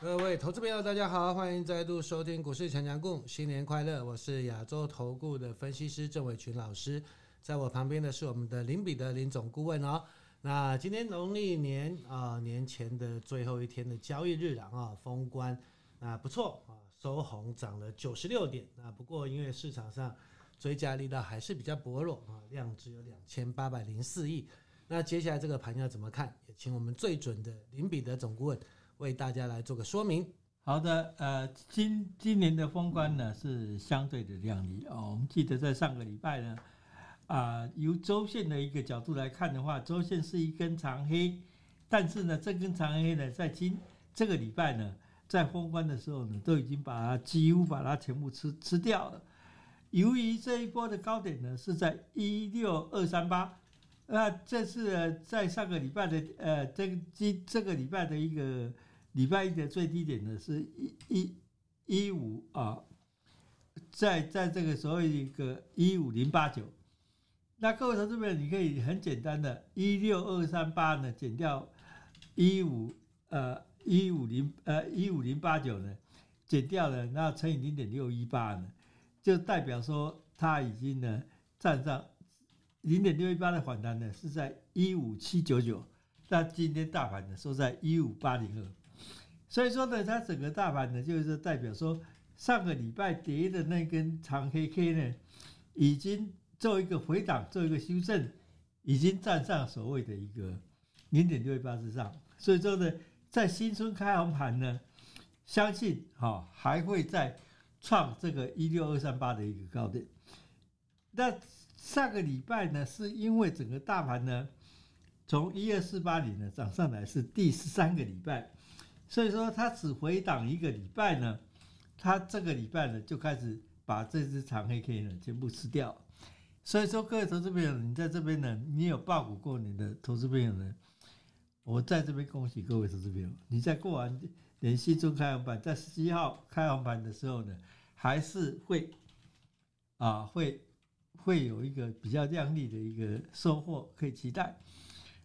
各位投资朋友，大家好，欢迎再度收听股市强强共，新年快乐！我是亚洲投顾的分析师郑伟群老师，在我旁边的是我们的林彼得林总顾问哦。那今天农历年啊、年前的最后一天的交易日了啊，封关啊不错啊，收红涨了九十六点啊。不过因为市场上追加力道还是比较薄弱啊，量只有两千八百零四亿。那接下来这个盘要怎么看？也请我们最准的林彼得总顾问。为大家来做个说明。好的，呃，今今年的封关呢是相对的亮丽哦。我们记得在上个礼拜呢，啊、由周线的一个角度来看的话，周线是一根长黑，但是呢，这根长黑呢，在今这个礼拜呢，在封关的时候呢，都已经把它几乎把它全部吃吃掉了。由于这一波的高点呢是在一六二三八，那这是在上个礼拜的呃，这个今这个礼拜的一个。礼拜一的最低点呢是一一一五啊，在在这个所谓一个一五零八九，那各位投资朋友，你可以很简单的，一六二三八呢减掉一五呃一五零呃一五零八九呢减掉了，那乘以零点六一八呢，就代表说它已经呢站上零点六一八的反弹呢是在一五七九九，那今天大盘呢收在一五八零二。所以说呢，它整个大盘呢，就是代表说，上个礼拜跌的那根长黑 K 呢，已经做一个回档，做一个修正，已经站上所谓的一个零点六一八之上。所以说呢，在新春开红盘呢，相信哈还会再创这个一六二三八的一个高点。那上个礼拜呢，是因为整个大盘呢，从一二四八零呢涨上来，是第十三个礼拜。所以说，它只回档一个礼拜呢，它这个礼拜呢就开始把这只长黑 K 呢全部吃掉。所以说，各位投资朋友，你在这边呢，你有抱股过年的投资朋友呢，我在这边恭喜各位投资朋友，你在过完连新春开红盘，在十七号开红盘的时候呢，还是会啊会会有一个比较亮丽的一个收获可以期待。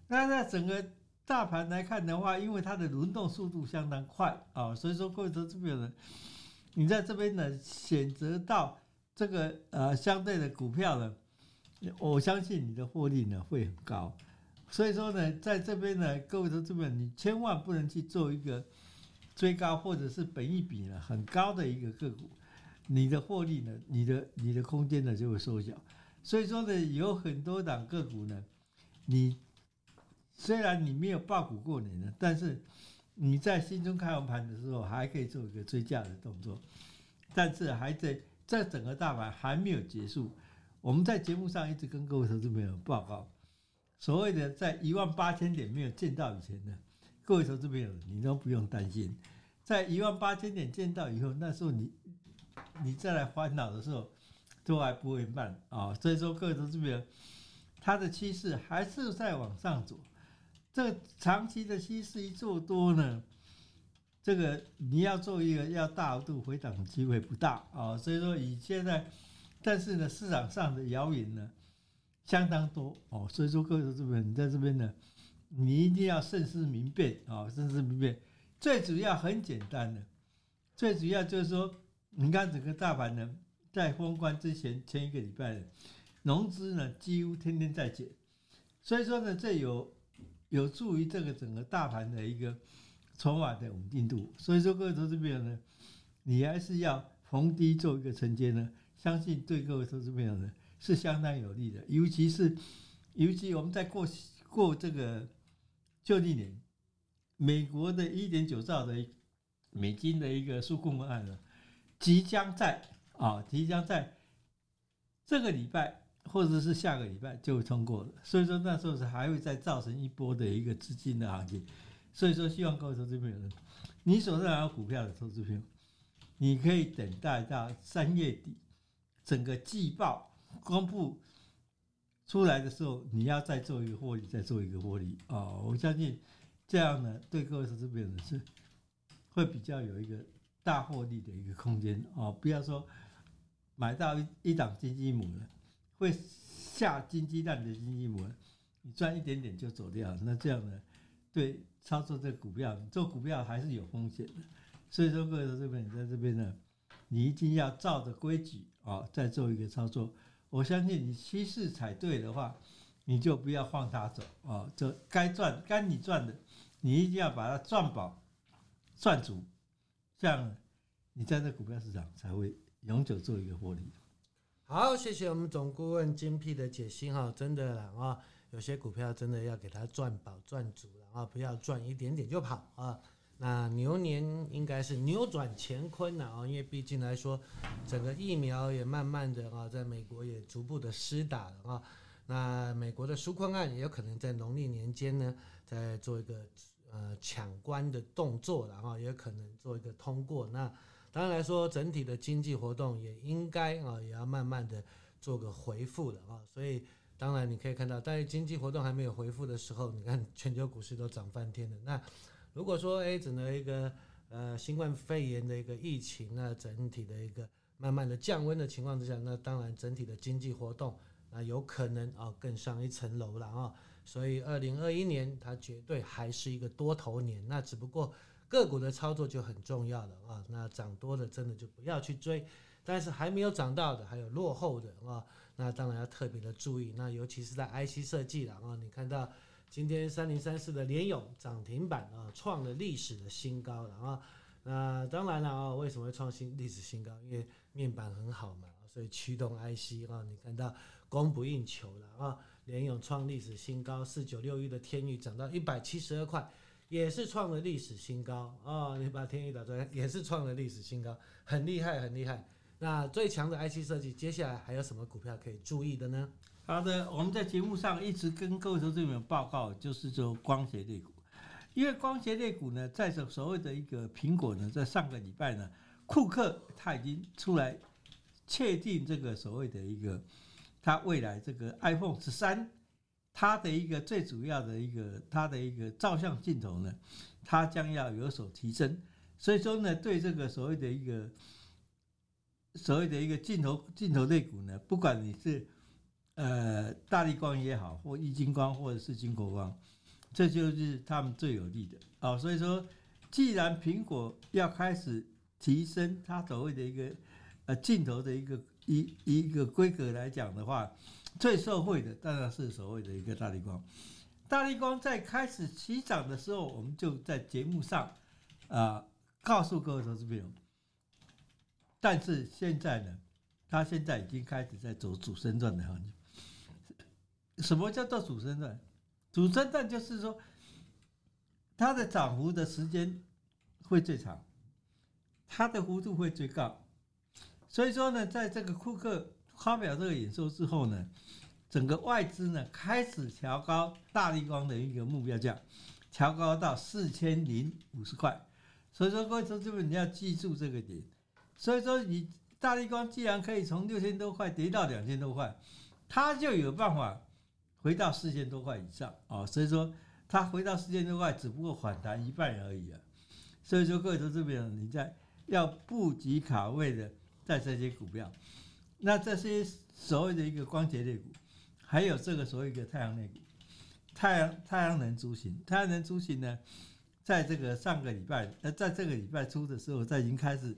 那在整个。大盘来看的话，因为它的轮动速度相当快啊，所以说各位投资朋友呢，你在这边呢选择到这个呃相对的股票呢，我相信你的获利呢会很高。所以说呢，在这边呢，各位投资朋友，你千万不能去做一个追高或者是本一比呢很高的一个个股，你的获利呢，你的你的空间呢就会缩小。所以说呢，有很多档个股呢，你。虽然你没有爆股过年了，但是你在新中开完盘的时候还可以做一个追价的动作，但是还在在整个大盘还没有结束。我们在节目上一直跟各位投资朋友报告，所谓的在一万八千点没有见到以前呢，各位投资朋友你都不用担心，在一万八千点见到以后，那时候你你再来烦恼的时候都还不会慢啊。所以说，各位投资朋友，它的趋势还是在往上走。这个长期的趋势一做多呢，这个你要做一个要大幅度回档的机会不大啊，所以说以现在，但是呢市场上的谣言呢相当多哦，所以说各位这边你在这边呢，你一定要慎思明辨啊，慎思明辨。最主要很简单的，最主要就是说，你看整个大盘呢，在封关之前前一个礼拜的融资呢几乎天天在减，所以说呢这有。有助于这个整个大盘的一个筹码的稳定度，所以说各位投资朋友呢，你还是要逢低做一个承接呢，相信对各位投资朋友呢是相当有利的，尤其是尤其我们在过过这个旧历年，美国的一点九兆的美金的一个纾困案呢，即将在啊即将在这个礼拜。或者是下个礼拜就会通过了，所以说那时候是还会再造成一波的一个资金的行情，所以说希望各位投资朋友，你手上有股票的投资朋友，你可以等待到三月底整个季报公布出来的时候，你要再做一个获利，再做一个获利啊！我相信这样呢，对各位投资朋友是会比较有一个大获利的一个空间啊！不要说买到一一档金母了。会下金鸡蛋的金鸡母，你赚一点点就走掉，那这样呢？对操作这个股票，做股票还是有风险的。所以说各位投资朋友在这边呢，你一定要照着规矩啊，再做一个操作。我相信你趋势踩对的话，你就不要放它走啊，就该赚该你赚的，你一定要把它赚饱、赚足，这样你在这股票市场才会永久做一个获利。好，谢谢我们总顾问精辟的解析哈，真的啦啊，有些股票真的要给它赚饱赚足，然后不要赚一点点就跑啊。那牛年应该是扭转乾坤了啊，因为毕竟来说，整个疫苗也慢慢的啊，在美国也逐步的施打了啊。那美国的纾困案也有可能在农历年间呢，再做一个呃抢关的动作，然后也可能做一个通过。那当然来说，整体的经济活动也应该啊，也要慢慢的做个回复了啊。所以当然你可以看到，在经济活动还没有回复的时候，你看全球股市都涨翻天了。那如果说哎，整个一个呃新冠肺炎的一个疫情，那整体的一个慢慢的降温的情况之下，那当然整体的经济活动那有可能啊更上一层楼了啊。所以二零二一年它绝对还是一个多头年，那只不过。个股的操作就很重要了啊，那涨多的真的就不要去追，但是还没有涨到的，还有落后的啊，那当然要特别的注意。那尤其是在 IC 设计了啊，你看到今天三零三四的联咏涨停板啊，创了历史的新高了啊。那当然了啊，为什么会创新历史新高？因为面板很好嘛，所以驱动 IC 啊，你看到供不应求了啊。联咏创历史新高，四九六一的天宇涨到一百七十二块。也是创了历史新高哦，你把天钰打出来，也是创了历史新高，很厉害，很厉害。那最强的 IC 设计，接下来还有什么股票可以注意的呢？好的，我们在节目上一直跟各位投资者报告，就是说光学类股，因为光学类股呢，在这所谓的一个苹果呢，在上个礼拜呢，库克他已经出来确定这个所谓的一个，他未来这个 iPhone 十三。它的一个最主要的一个，它的一个照相镜头呢，它将要有所提升，所以说呢，对这个所谓的一个所谓的一个镜头镜头类股呢，不管你是呃大力光也好，或玉晶光，或者是金国光，这就是他们最有利的啊。所以说，既然苹果要开始提升它所谓的一个呃镜头的一个一一个规格来讲的话。最受惠的当然是所谓的一个大立光，大立光在开始起涨的时候，我们就在节目上啊、告诉各位投资朋友，但是现在呢，它现在已经开始在走主升段的行情。什么叫做主升段？主升段就是说，它的涨幅的时间会最长，它的幅度会最高。所以说呢，在这个库克。发表这个演说之后呢，整个外资呢开始调高大力光的一个目标价，调高到四千零五十块。所以说各位同学们，你要记住这个点。所以说你大力光既然可以从六千多块跌到两千多块，它就有办法回到四千多块以上啊。所以说它回到四千多块，只不过反弹一半而已啊。所以说各位同学们，你在要布局卡位的在这些股票。那这些所谓的一个光节类股，还有这个所谓一个太阳类股，太阳太阳能族群，太阳能族群呢，在这个上个礼拜，呃，在这个礼拜初的时候，在已经开始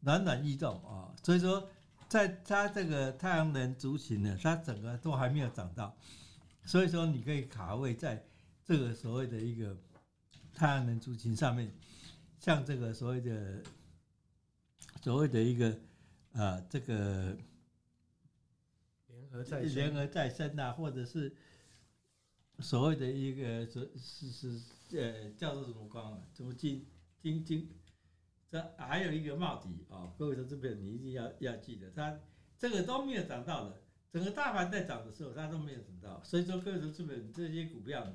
暖暖异动啊，所以说，在它这个太阳能族群呢，它整个都还没有涨到，所以说你可以卡位在这个所谓的一个太阳能族群上面，像这个所谓的所谓的一个、呃、这个。联合再生啊，或者是所谓的一个是是是呃叫做什么光啊？什么金金金？这还有一个茂迪啊，各位说这边你一定要要记得，它这个都没有涨到的，整个大盘在涨的时候它都没有涨到，所以说各位说这边这些股票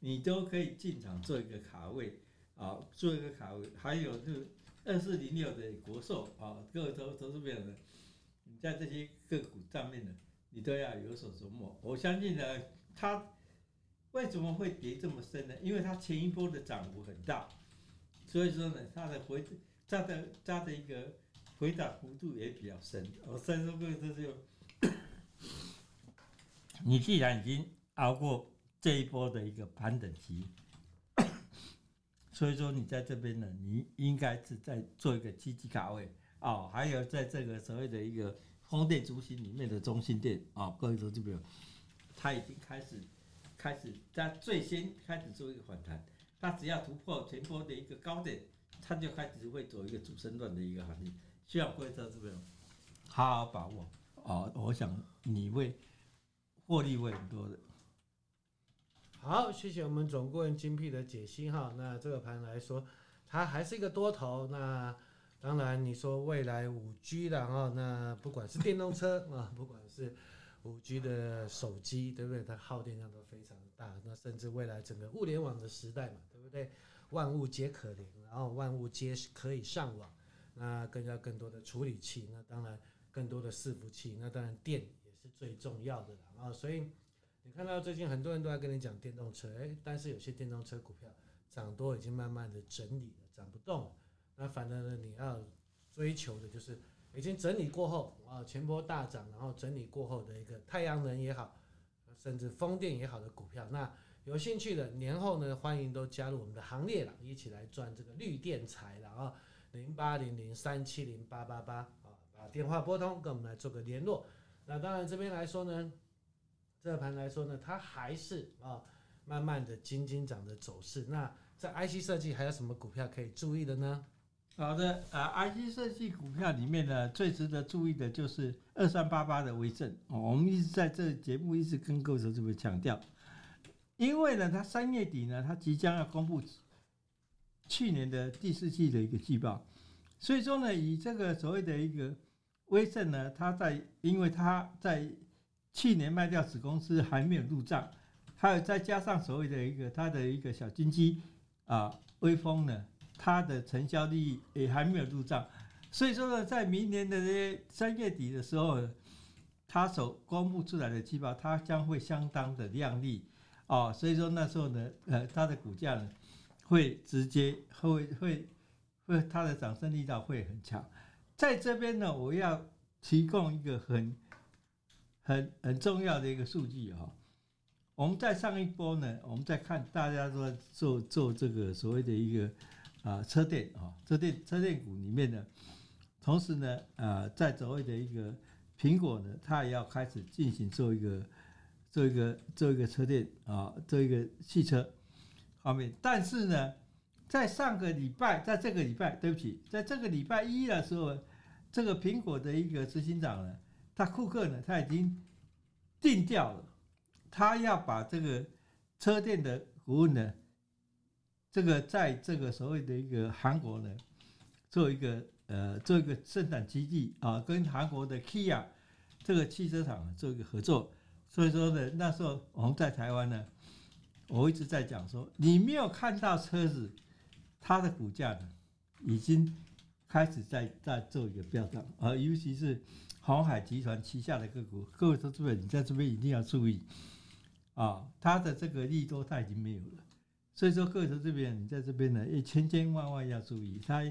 你都可以进场做一个卡位啊，做一个卡位。还有就二四零六的国寿啊，各位投投资朋友们，你在这些个股上面呢？你都要有所琢磨。我相信呢，它为什么会跌这么深呢？因为它前一波的涨幅很大，所以说呢，它的回它的它的一个回档幅度也比较深。我再说个这就，你既然已经熬过这一波的一个盘整期，所以说你在这边呢，你应该是在做一个积极卡位哦，还有在这个所谓的一个风电中心里面的中心电啊，各位投资朋友，它已经开始开始在最先开始做一个反弹，它只要突破前波的一个高点，它就开始会走一个主升段的一个行情，需要各位投资朋友好好把握哦，我想你会获利会很多的。好，谢谢我们总顾问精辟的解析哈。那这个盘来说，它还是一个多头。那当然你说未来五 G 的哈，那不管是电动车啊，不管是五 G 的手机，对不对？它耗电量都非常大。那甚至未来整个物联网的时代嘛，对不对？万物皆可连，然后万物皆可以上网。那更加更多的处理器，那当然更多的伺服器，那当然电也是最重要的了啊。所以。你看到最近很多人都在跟你讲电动车，诶，但是有些电动车股票涨多已经慢慢的整理了，涨不动了。那反正呢，你要追求的就是已经整理过后啊，前波大涨，然后整理过后的一个太阳能也好，甚至风电也好的股票。那有兴趣的年后呢，欢迎都加入我们的行列了，一起来赚这个绿电财了啊！零八零零三七零八八八啊，把电话拨通，跟我们来做个联络。那当然这边来说呢。这盘来说呢，它还是啊，慢慢的金金涨的走势。那在 IC 设计还有什么股票可以注意的呢？好的啊，IC 设计股票里面呢，最值得注意的就是二三八八的威盛哦。我们一直在这节目一直跟各位这么强调，因为呢，它三月底呢，它即将要公布去年的第四季的一个季报，所以说呢，以这个所谓的一个威盛呢，它在因为它在去年卖掉子公司还没有入账，还有再加上所谓的一个它的一个小金鸡啊，威风呢，它的成交利益也还没有入账，所以说呢，在明年的这三月底的时候，它所公布出来的季报，它将会相当的亮丽。啊，所以说那时候呢，呃，它的股价呢会直接会会会它的涨升力道会很强，在这边呢，我要提供一个很。很很重要的一个数据哈，我们在上一波呢，我们在看大家都在做做这个所谓的一个啊车电啊车电车电股里面呢，同时呢啊在所谓的一个苹果呢，它也要开始进行做一个做一个做一个车电啊做一个汽车方面，但是呢，在上个礼拜，在这个礼拜，对不起，在这个礼拜一的时候，这个苹果的一个执行长呢。他库克呢，他已经定调了，他要把这个车电的股份呢，这个在这个所谓的一个韩国呢，做一个呃做一个生产基地啊，跟韩国的 Kia 这个汽车厂做一个合作。所以说呢，那时候我们在台湾呢，我一直在讲说，你没有看到车子，它的股价呢，已经开始在在做一个飙涨，而尤其是。鸿海集团旗下的个股，各位投资者，你在这边一定要注意啊！它的这个利多它已经没有了，所以说各位投资者，你在这边呢，也千千万万要注意，它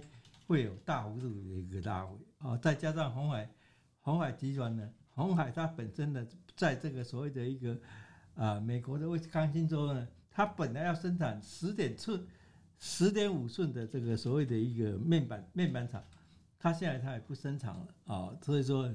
会有大幅度的一个拉回啊！再加上鸿海，鸿海集团呢，鸿海它本身呢，在这个所谓的一个啊美国的威斯康星州呢，它本来要生产十点寸、十点五寸的这个所谓的一个面板面板厂。它现在它也不生产了啊，所以说，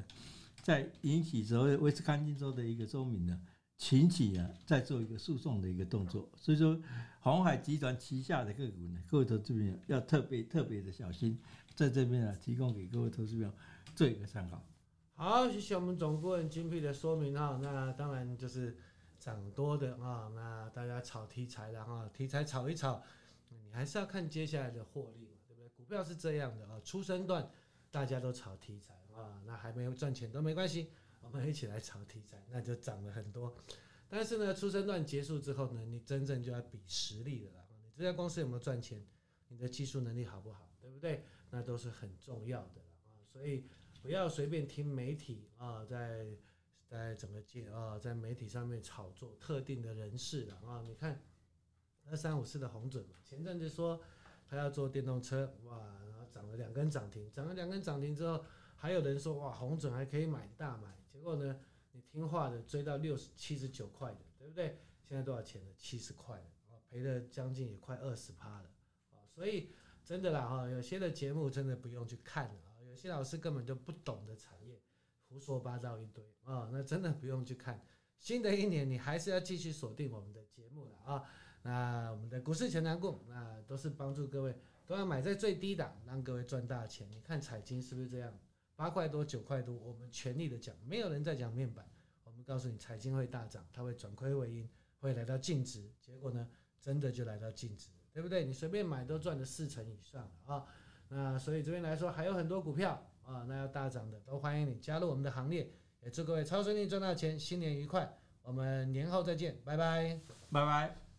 在引起所谓威斯康星州的一个州民呢，群起呢，在做一个诉讼的一个动作。所以说，鸿海集团旗下的个股呢，各位投资者要特别特别的小心，在这边呢，提供给各位投资者做一个参考。好，谢谢我们总顾问精辟的说明哈。那当然就是涨多的啊，那大家炒题材的哈，题材炒一炒，你还是要看接下来的获利嘛，对不对。股票是这样的啊，初升段大家都炒题材啊，那还没有赚钱都没关系，我们一起来炒题材，那就涨了很多。但是呢，初生段结束之后呢，你真正就要比实力了。你这家公司有没有赚钱？你的技术能力好不好？对不对？那都是很重要的啊。所以不要随便听媒体啊，在在整个界啊，在媒体上面炒作特定的人士了啊。你看二三五四的红准嘛，前阵子说。他要做电动车，哇，然后涨了两根涨停，涨了两根涨停之后，还有人说哇，红准还可以买大买，结果呢，你听话的追到六十七十九块的，对不对？现在多少钱了？七十块了，赔了将近也快二十趴了，所以真的啦哈，有些的节目真的不用去看了啊，有些老师根本就不懂的产业，胡说八道一堆啊，那真的不用去看。新的一年你还是要继续锁定我们的节目了啊。那我们的股市强强滚，那都是帮助各位都要买在最低档，让各位赚大钱。你看彩金是不是这样？八块多九块多，我们全力的讲，没有人在讲面板。我们告诉你，财经会大涨，它会转亏为盈，会来到净值。结果呢，真的就来到净值，对不对？你随便买都赚了四成以上了啊。那所以这边来说还有很多股票啊，那要大涨的都欢迎你加入我们的行列。也祝各位超顺利赚大钱，新年愉快。我们年后再见，拜拜，拜拜。